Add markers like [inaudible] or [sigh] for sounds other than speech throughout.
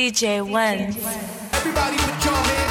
DJ Wins. Everybody put your hands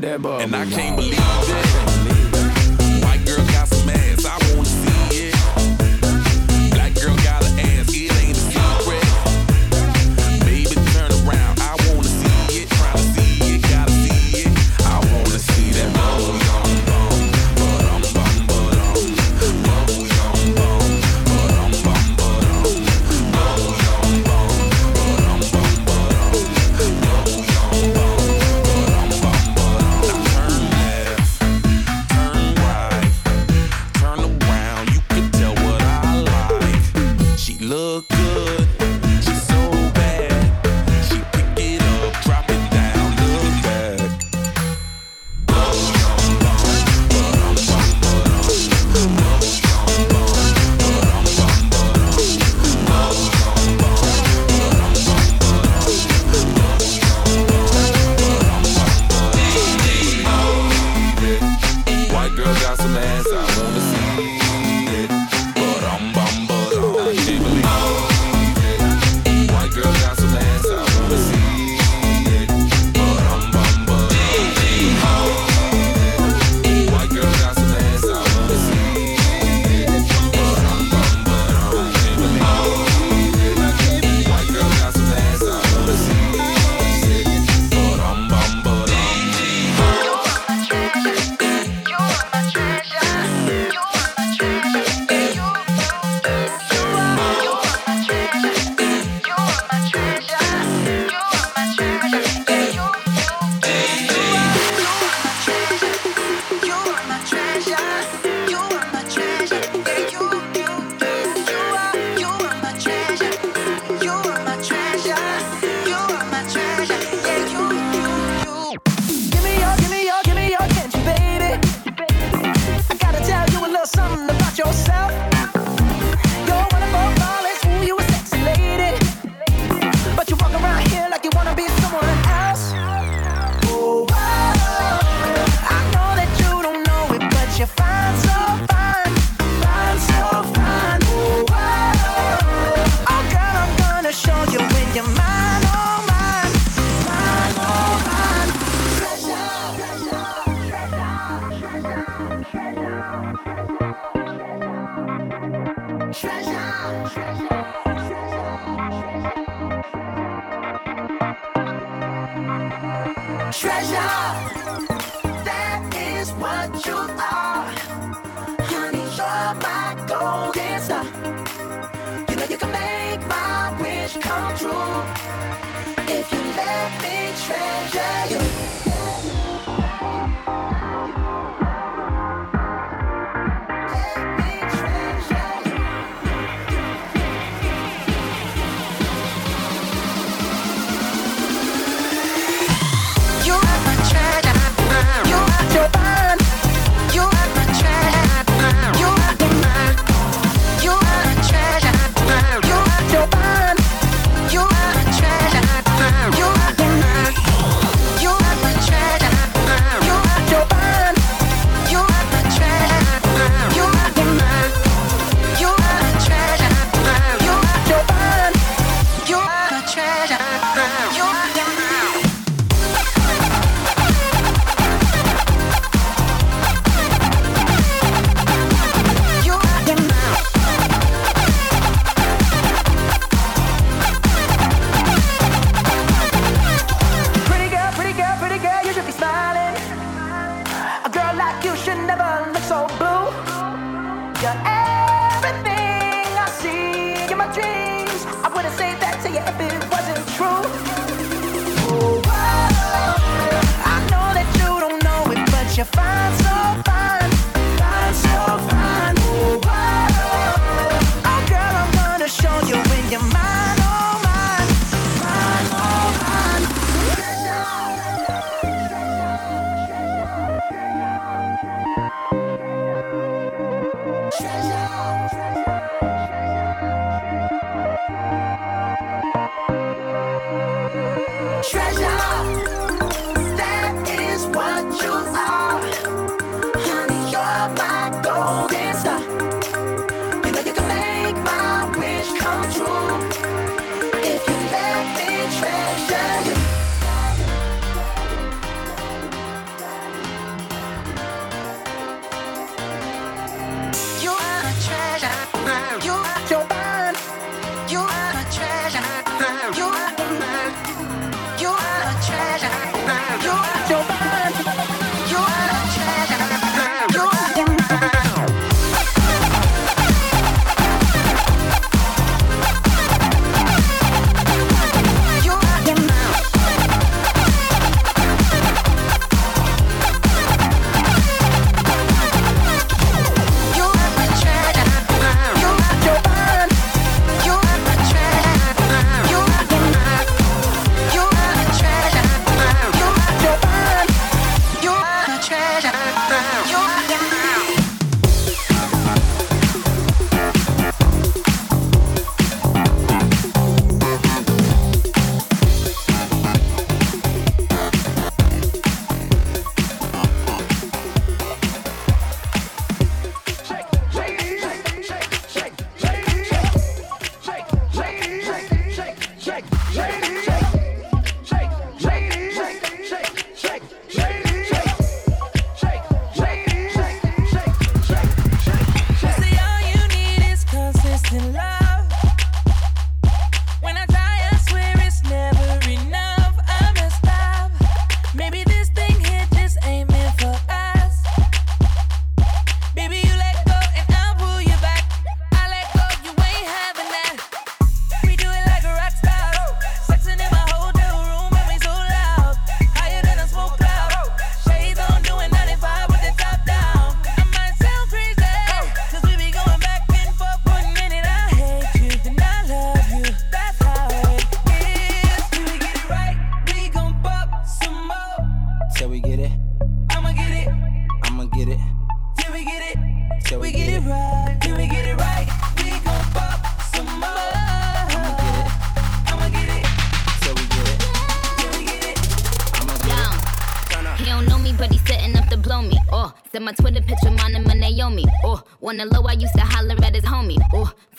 got that bubble. And I can't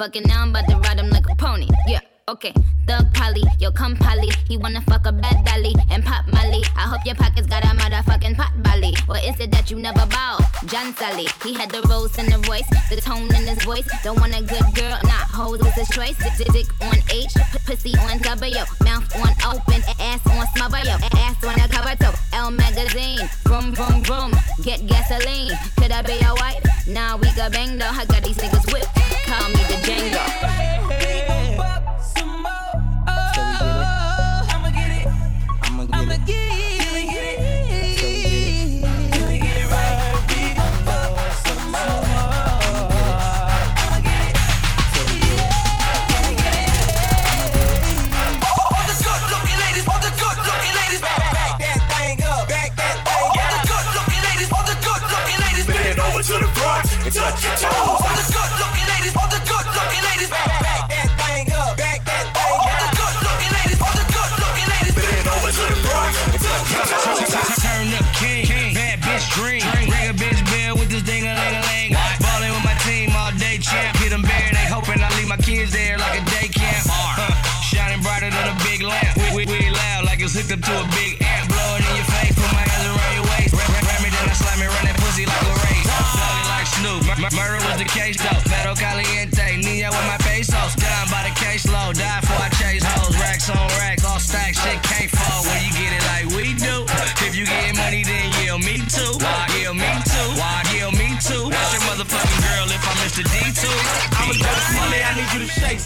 bucket, now I'm about to ride him like a pony. Yeah, okay. Thug Polly, yo, come Polly. He wanna fuck a bad dolly and pop Molly. I hope your pockets got a motherfucking pot belly. Or is it that you never bow? John Sally, he had the rose in the voice, the tone in his voice. Don't want a good girl, not hoes with his choice. Dick, on H, pussy on W, mouth on open, ass on smother, yo, ass on a cover toe. L magazine, vroom, vroom, vroom, get gasoline. Could I be your wife? Nah, we got bang though, I got these niggas whipped. Call me the Django.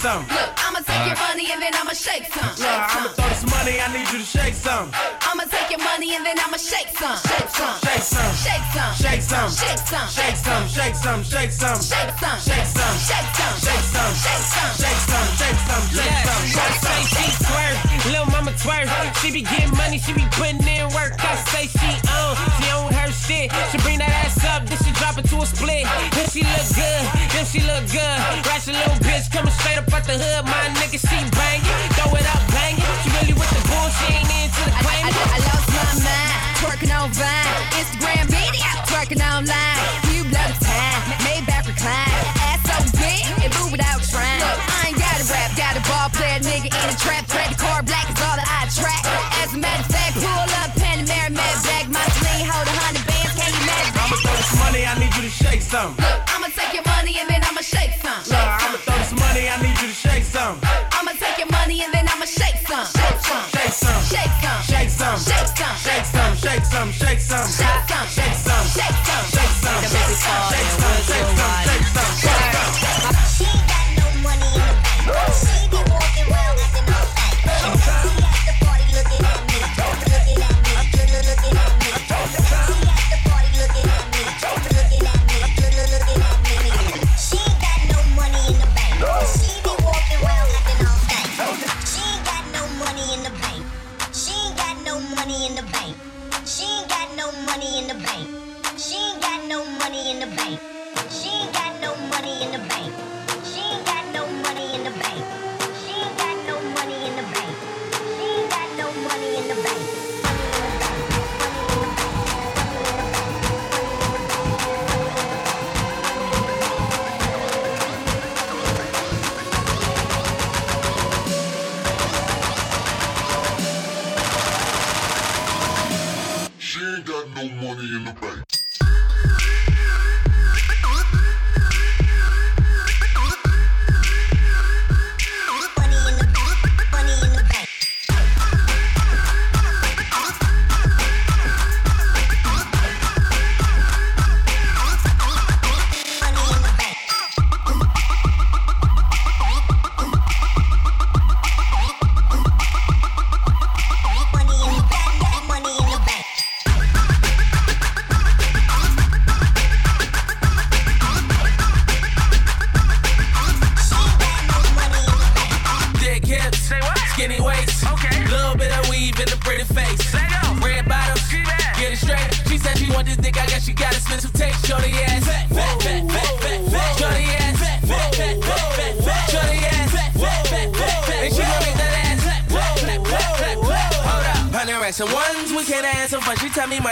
Some. Look, I'ma take your money and then I'ma shake some. Nah, I'ma throw this money, I need you to shake some. I'ma take your money and then I'ma shake some. Shake some. Shake some. Shake some. Shake some. Shake shake some. Shake some, shake some, shake some. Shake some. Shake some. Shake some. Shake some. Shake some. Shake some, shake some, shake some, shake say some. she twerk, lil' mama twerk. She be getting money, she be putting in work. I say she on, she on her shit. She bring that ass up, then she drop it to a split. Then she look good, then she look good. Ratchet little bitch coming straight up out the hood. My nigga, she bangin', throw it up, bang it. She really with the bull, she ain't into the I, I, claim. I lost my mind, twerking on Vine, Instagram video, twerking online. You the time, made back recline. Ass so big, it move without trying. Look, I ain't got a rap, got a ball player nigga in a trap. Trap some. Look, I'ma take your money and then I'ma shake some. Nah, I'ma throw this money, I need you to shake some. I'ma take your money and then I'ma. Shake some. Shake some. Shake some. Shake some. Shake some. Shake some, shake some, shake some. Shake some. Shake some. Shake some.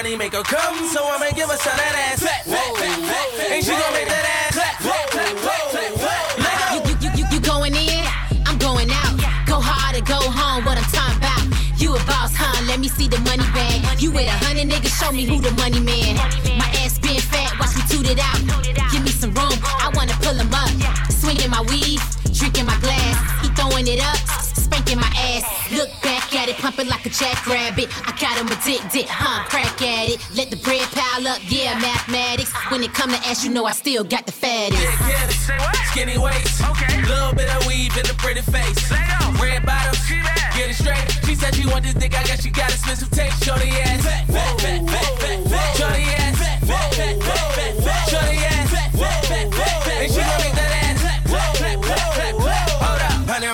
Money make her come, so I'ma give her some that ass. Fat, fat, fat, fat, fat. And she gon' make that ass clap, clap, clap, clap, clap, clap. Let go. You, you, you, you, you going in, I'm going out. Go hard or go home, what I'm talking about. You a boss, huh? Let me see the money bag. You with a hundred niggas, show me who the money man. My ass been fat, watch me toot it out. Give me some room, I wanna pull him up. Swinging my weave, drinking my glass. He throwing it up, spanking my ass. Look back at it, pump it like a jackrabbit. I got him addicted, huh? Crack at up, yeah, mathematics. When it come to ass, you know I still got the fattest. Yeah, skinny waist. Okay. Little bit of weave in the pretty face. Red bottom. Get it straight. She said she want this dick. I guess she got expensive taste. Shorty ass.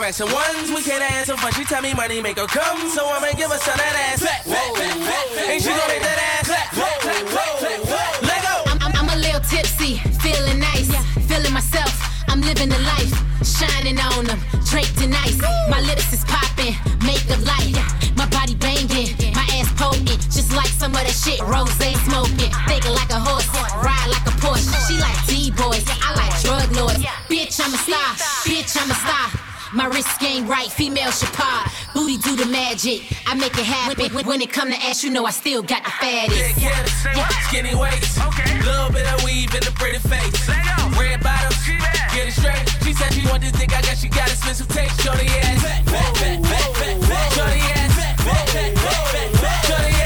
Up. Hundred racks ones. We can't have some fun. She tell me money make her come. So I'ma give her some of that ass. Fat, fat. And she gon' make that ass clap, clap, clap, clap, clap, clap. Let go. I'm, I'm, I'm a little tipsy, feeling nice, feeling myself. I'm living the life, shining on them, draped in ice. My lips is popping, makeup light. My body banging, my ass poking, just like some of that shit Rose smoking. Thinking like a horse, ride like a Porsche. She like My wrist game right, female Chapar. Booty do the magic, I make it happen. When, when it come to ass, you know I still got the fattest. Yeah, skinny waist. Okay. Little bit of weave in the pretty face. Red bottom. Get it straight. She said she want this dick. I guess she got expensive taste. Shorty ass. Shorty ass. Shorty ass.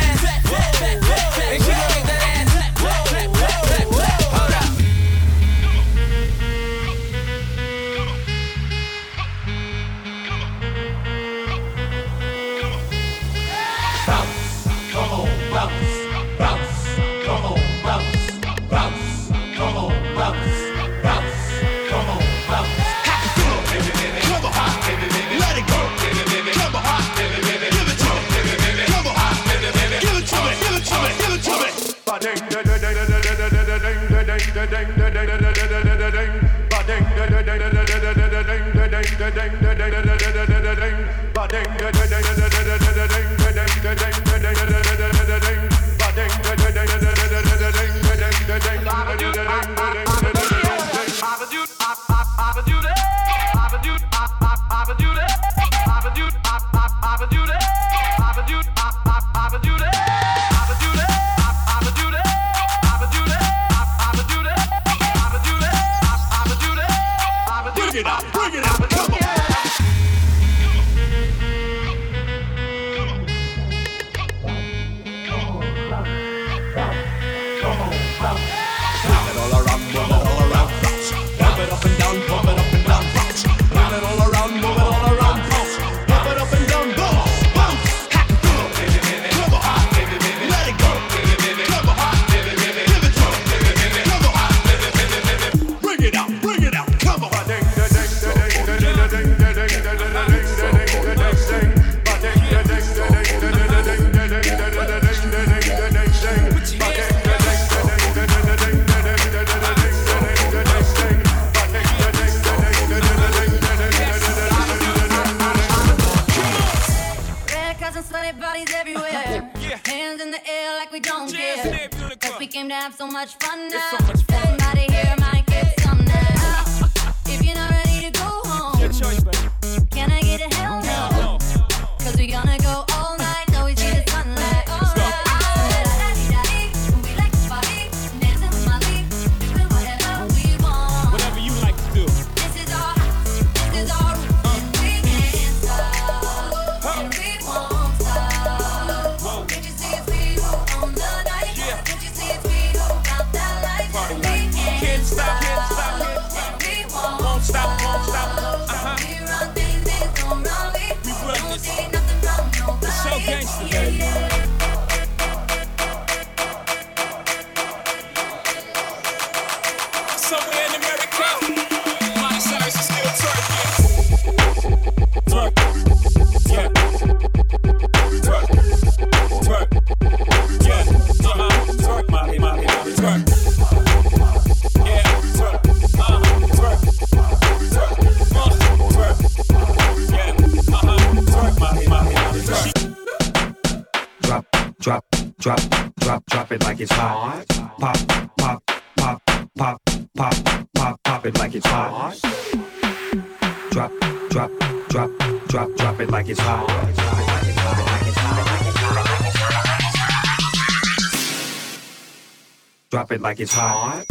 Like it's hot.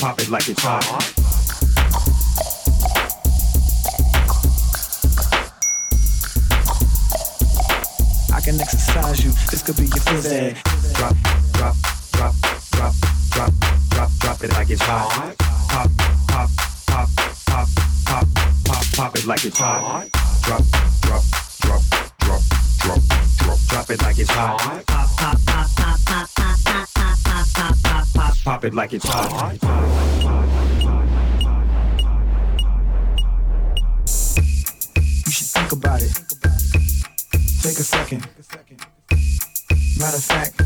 pop it like it's hot. I can exercise you. This could be your phys ed. Drop, drop, drop, drop, drop, drop, drop it like it's hot. Pop, pop, pop, pop, pop, pop, pop it like it's hot. Drop, drop, drop, drop, drop, drop, drop it like it's hot. Pop, pop, pop, pop, pop, pop, pop, pop, pop, pop, pop, pop, it like it's hot. You should think about it. Take a second. Matter of fact,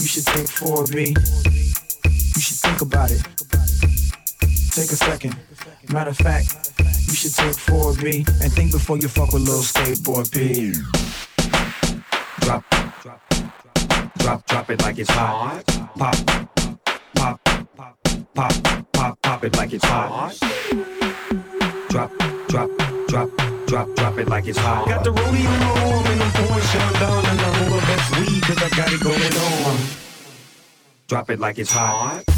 you should take 4B. You should think about it. Take a second. Matter of fact, should take 4B and think before you fuck with little skateboard P. Drop, drop, drop, drop it like it's hot. Pop, pop, pop, pop, pop, pop it like it's hot. Drop, drop, drop, drop, drop it like it's hot. Got the rollie on and I'm pouring Chandon and I'm over best weed cause I got it going on. Drop it like it's hot.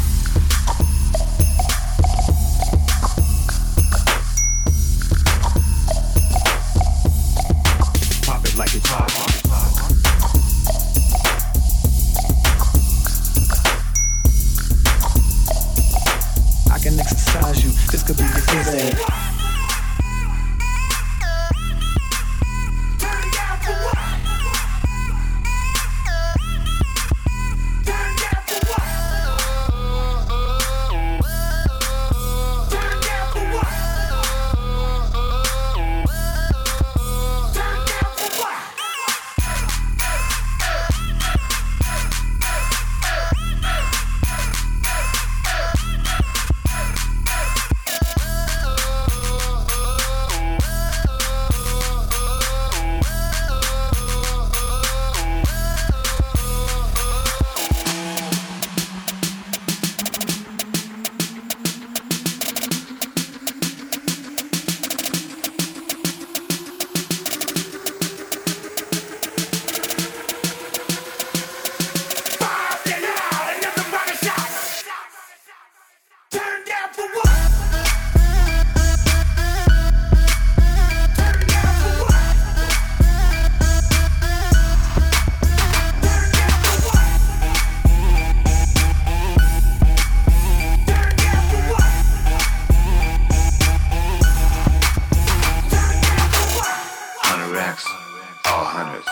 Hundreds.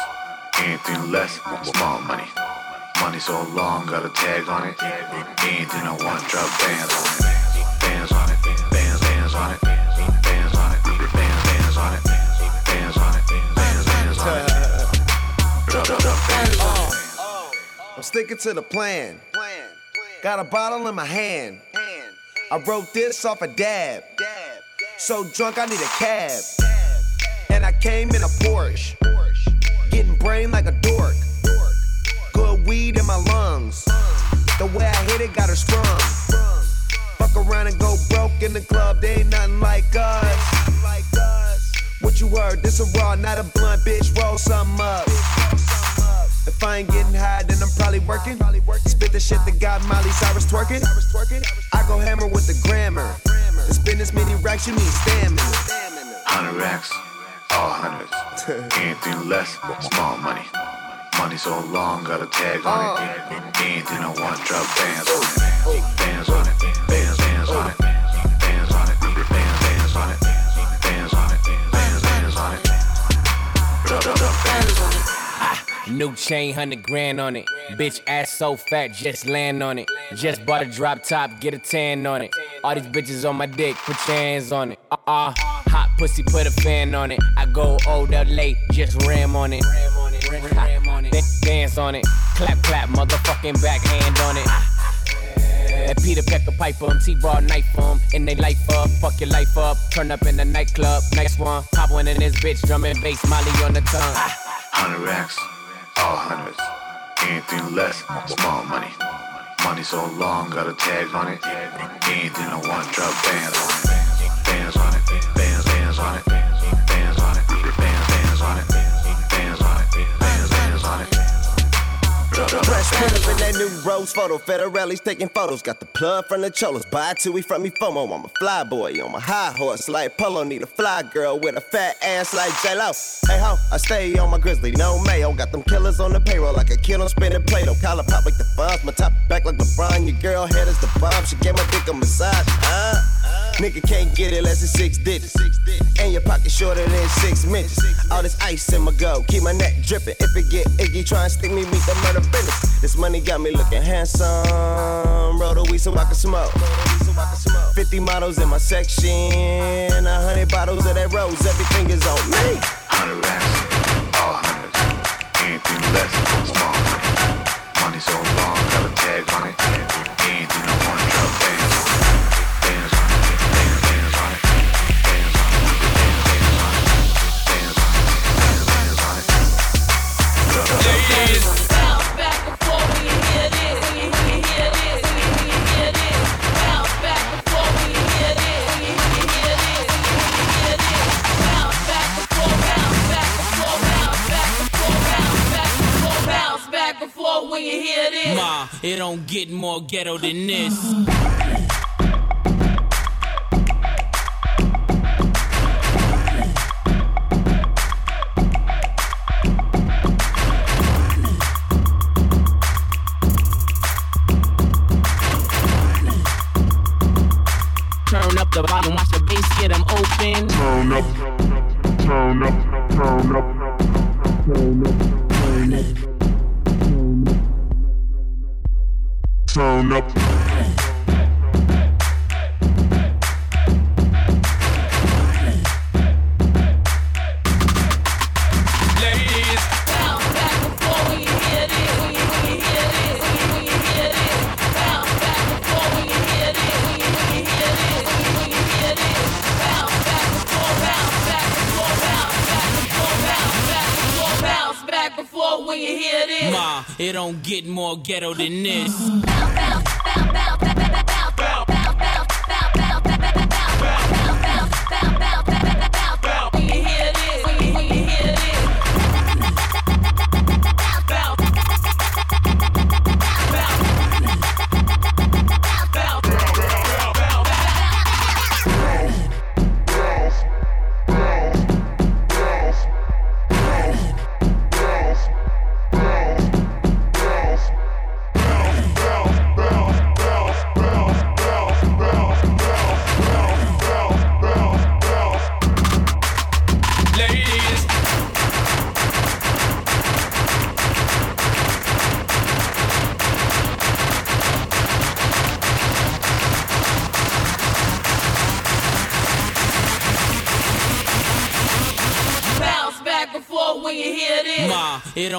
Anything less, small money. Money so long, got a tag on it. Anything I want, drop bands on it. Bands on it, bands, bands on it. Bands on it, bands, bands on it. Bands on it, bands, bands on it. Drop, drop, drop bands on it. I'm sticking to the plan. Got a bottle in my hand. I wrote this off a dab. So drunk I need a cab. And I came in a Porsche. Getting brain like a dork. Good weed in my lungs. The way I hit it got her strung. Fuck around and go broke in the club. They ain't nothing like us. What you heard? This a raw, not a blunt, bitch. Roll something up. If I ain't getting high, then I'm probably working. Spit the shit that got Miley Cyrus twerking. I go hammer with the grammar. To spin this many racks, you need stamina. Hundred racks, all hundreds. [laughs] Anything less, small money. Money so long, got a tag on it. Oh. Anything I want, drop bands on it. Bands on it, bands, bands on it. New chain, hundred grand on it. Bitch ass so fat, just land on it. Just bought a drop top, get a tan on it. All these bitches on my dick, put your hands on it. Uh uh, hot pussy, put a fan on it. I go old late, just ram on it. Dance on it, on clap clap, motherfucking backhand on it. That Peter Pecker Piper, him, T-Raw knife him, and they life up, fuck your life up. Turn up in the nightclub, next one, pop one in this bitch, drum and bass, Molly on the tongue. Hundred racks, all hundreds. Anything less, small money. Money so long, got a tag on it. Anything I want, drop bands on it. Bands on it, bands, bands on it. Fresh printer in that new rose photo. Federelli's taking photos. Got the plug from the cholos. Buy two, we from me FOMO. I'm a fly boy on my high horse like Polo. Need a fly girl with a fat ass like J-Lo. Hey ho, I stay on my grizzly, no mayo. Got them killers on the payroll like a kid on spinning Play-Doh. Collar pop like the funds, my top back like LeBron. Your girl head is the bomb. She gave my dick a massage. Huh? Nigga can't get it less than six digits. And your pocket shorter than six minutes. All this ice in my go, keep my neck dripping. If it get icky, try and stick me, meet the murder business. This money got me looking handsome. Roll the weed so I can smoke. 50 models in my section. A hundred bottles of that rose, everything is on me. Hundred racks, all hundreds. Anything less, small money. Money so long, a tag on it. When you hear this. Ma, it don't get more ghetto than this. Turn up the volume, watch the bass get 'em open. Turn up, turn up, turn up, turn up, turn up, turn up. Don't get more ghetto than this.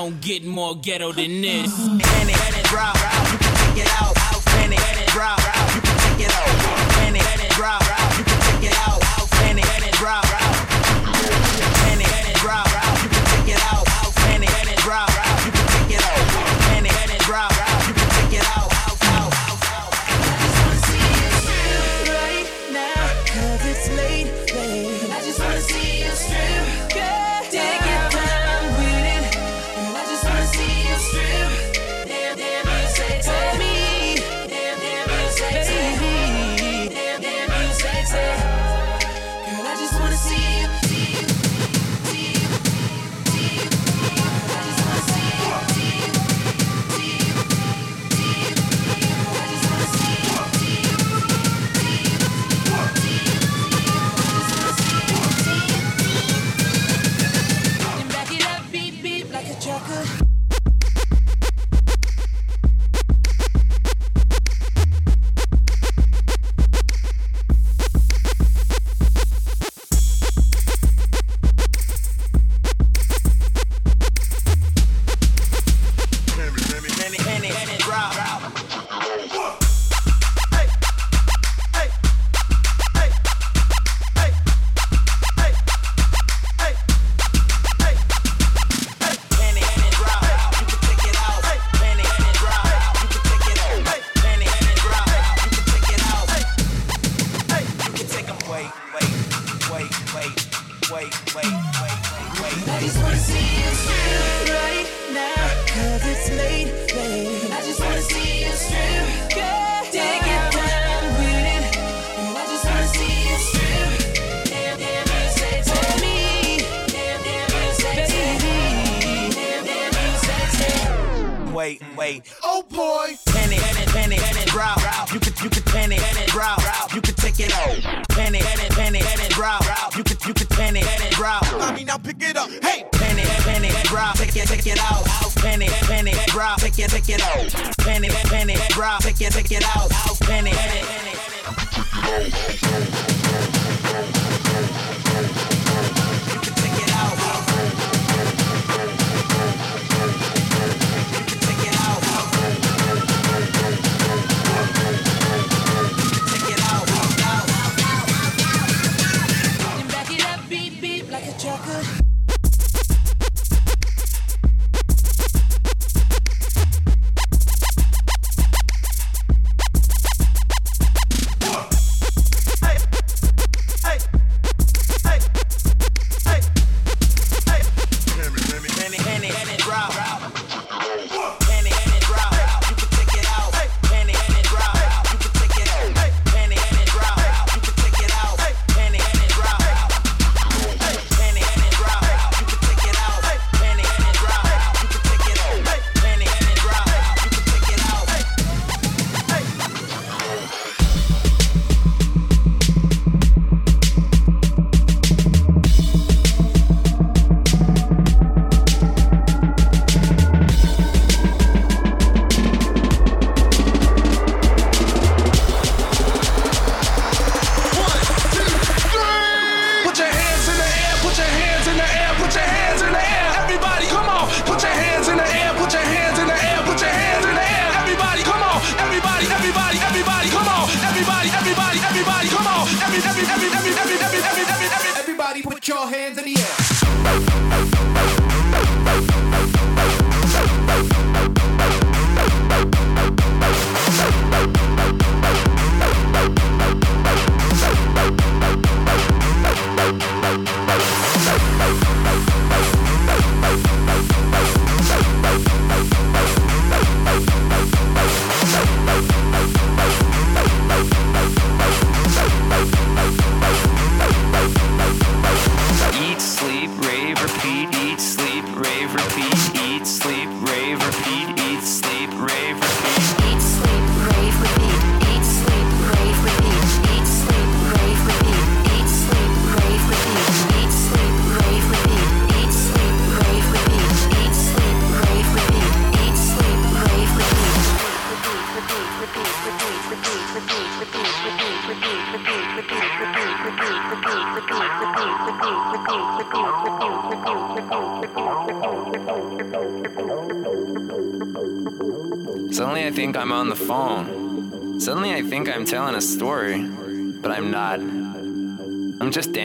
Don't get more ghetto than this. panic, bro. You can take it out. Panic, panic, bro. You can, you can panic, bro. I mean, now pick it up. Hey, panic, panic, bro. Take it, take it out. Panic, panic, bro. Take it, take it out. Panic, panic, bro. Take it, take it out. Panic, panic, panic. Take it out. good.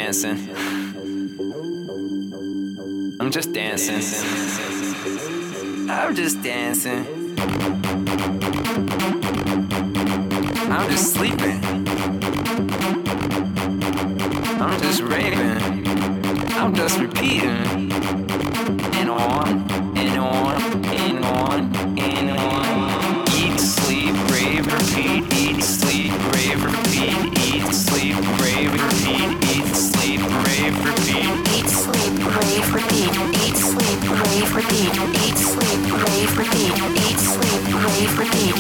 dancing. I'm just dancing. I'm just dancing.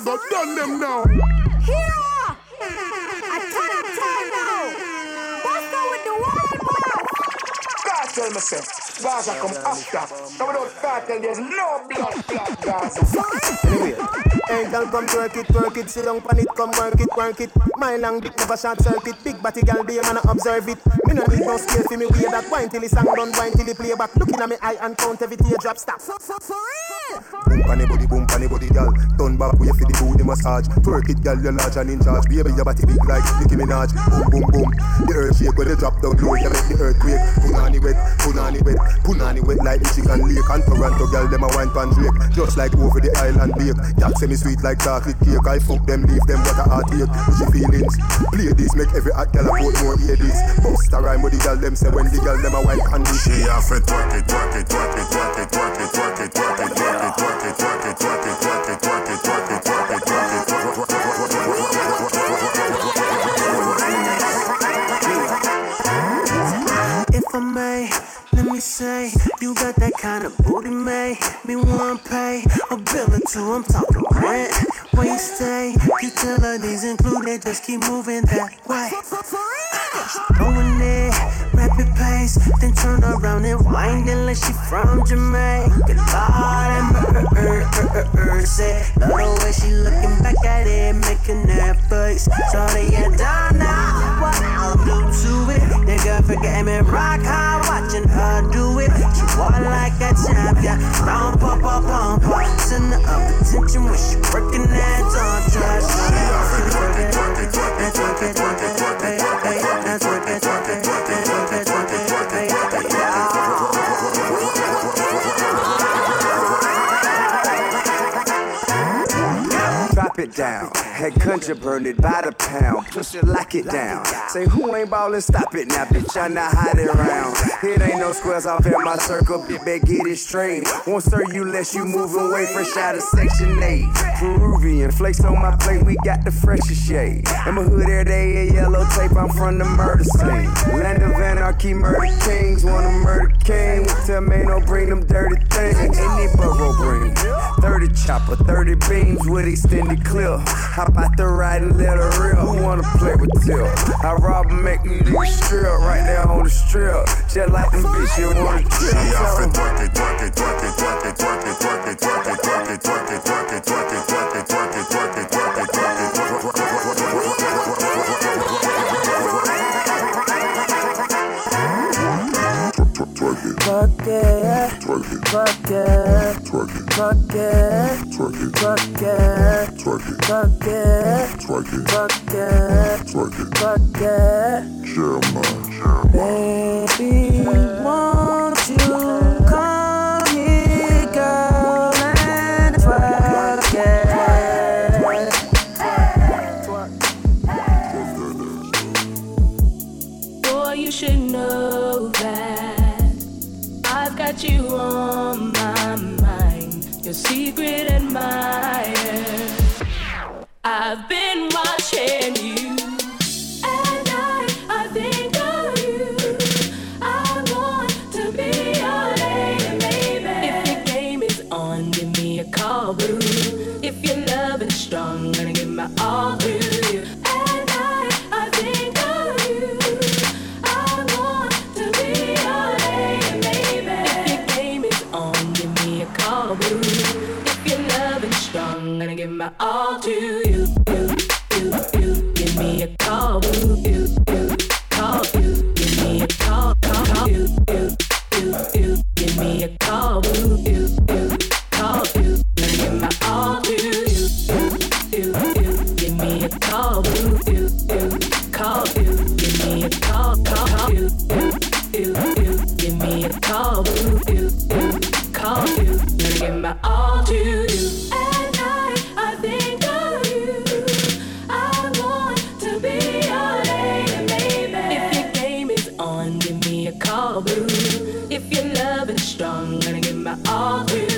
I got done them now. Hero! I turn up time now. Bust out with the wild boss. God tell me say, Gaza come after. Now without cartel, there's no blood clot Gaza. Anyway, hey girl, come twerk it, twerk it, sit down on it, come work it, work it. My long dick never short circuit, big body girl, be a man a observe it. Me no need no scale for me way that wine till the song done, wine till the playback. Looking at me eye and count every teardrop stop. For, for, for real. Boom panny body, boom panny body, girl. Turn back, wait for the booty massage. Twerk it, girl, you're large and in charge. Baby, your body big like Nicki Minaj. Boom, boom, boom. The earth shake when they drop down low, you make the earthquake. Punani wet, punani wet, punani wet like Michigan Lake. And Toronto, girl, them a wine pan Drake. Just like over the island bake. That semi sweet like chocolate cake. I fuck them, leave them what a heartache. She feelings. Play this, make every hot girl a put more hear this. Bust a rhyme with the girl, them say when the girl them a wine do. She have to twerk it, twerk it, twerk it, twerk it, twerk it, twerk it, twerk it, twerk it, twerk it, if I may, let me say, you got that kind of booty, may Me wanna pay a bill or two, I'm talking rent. Where you utilities included, just keep moving that way. Going there rapid pace, then turn around and wind it like she from Jamaica. Lord have mercy, er, er, er, love the way she looking back at it, making that face. So they get down now, what I'll do to it. Nigga forget me, rock hard, watching her do it. She walk like a champion, round pop pop pop pop. Center of attention when she working that on trash. Twerk it, twerk it, twerk it, down. Head country burn it by the pound. Push it, lock it down. Say who ain't ballin', stop it now, bitch. I not hide it around. It ain't no squares off in my circle, bitch. Better get it straight. Won't serve you less you moving away fresh out of section 8. Peruvian flakes on my plate, we got the freshest shade. In my hood every day, a yellow tape. I'm from the murder scene. Land of anarchy, murder kings. Wanna murder king. Tell me no bring them dirty things. Any borough bring. 30 chopper, 30 beams with extended clip. Hop out the ride and let her real. Who wanna play with Till? I rob and make them do strip right there on the strip. Just like them bitch, you wanna trip. She to Tell 'em. twerk it, twerk it, twerk it, twerk it, twerk it, twerk it, twerk it, twerk it, twerk it, twerk it, twerk it, twerk it, twerk it, twerk it, twerk it, twerk it, twerk it, twerk it, twerk it, twerk it, twerk it, twerk it, twerk it, twerk it, twerk it, twerk it, twerk it. Jeremiah, Baby, won't all to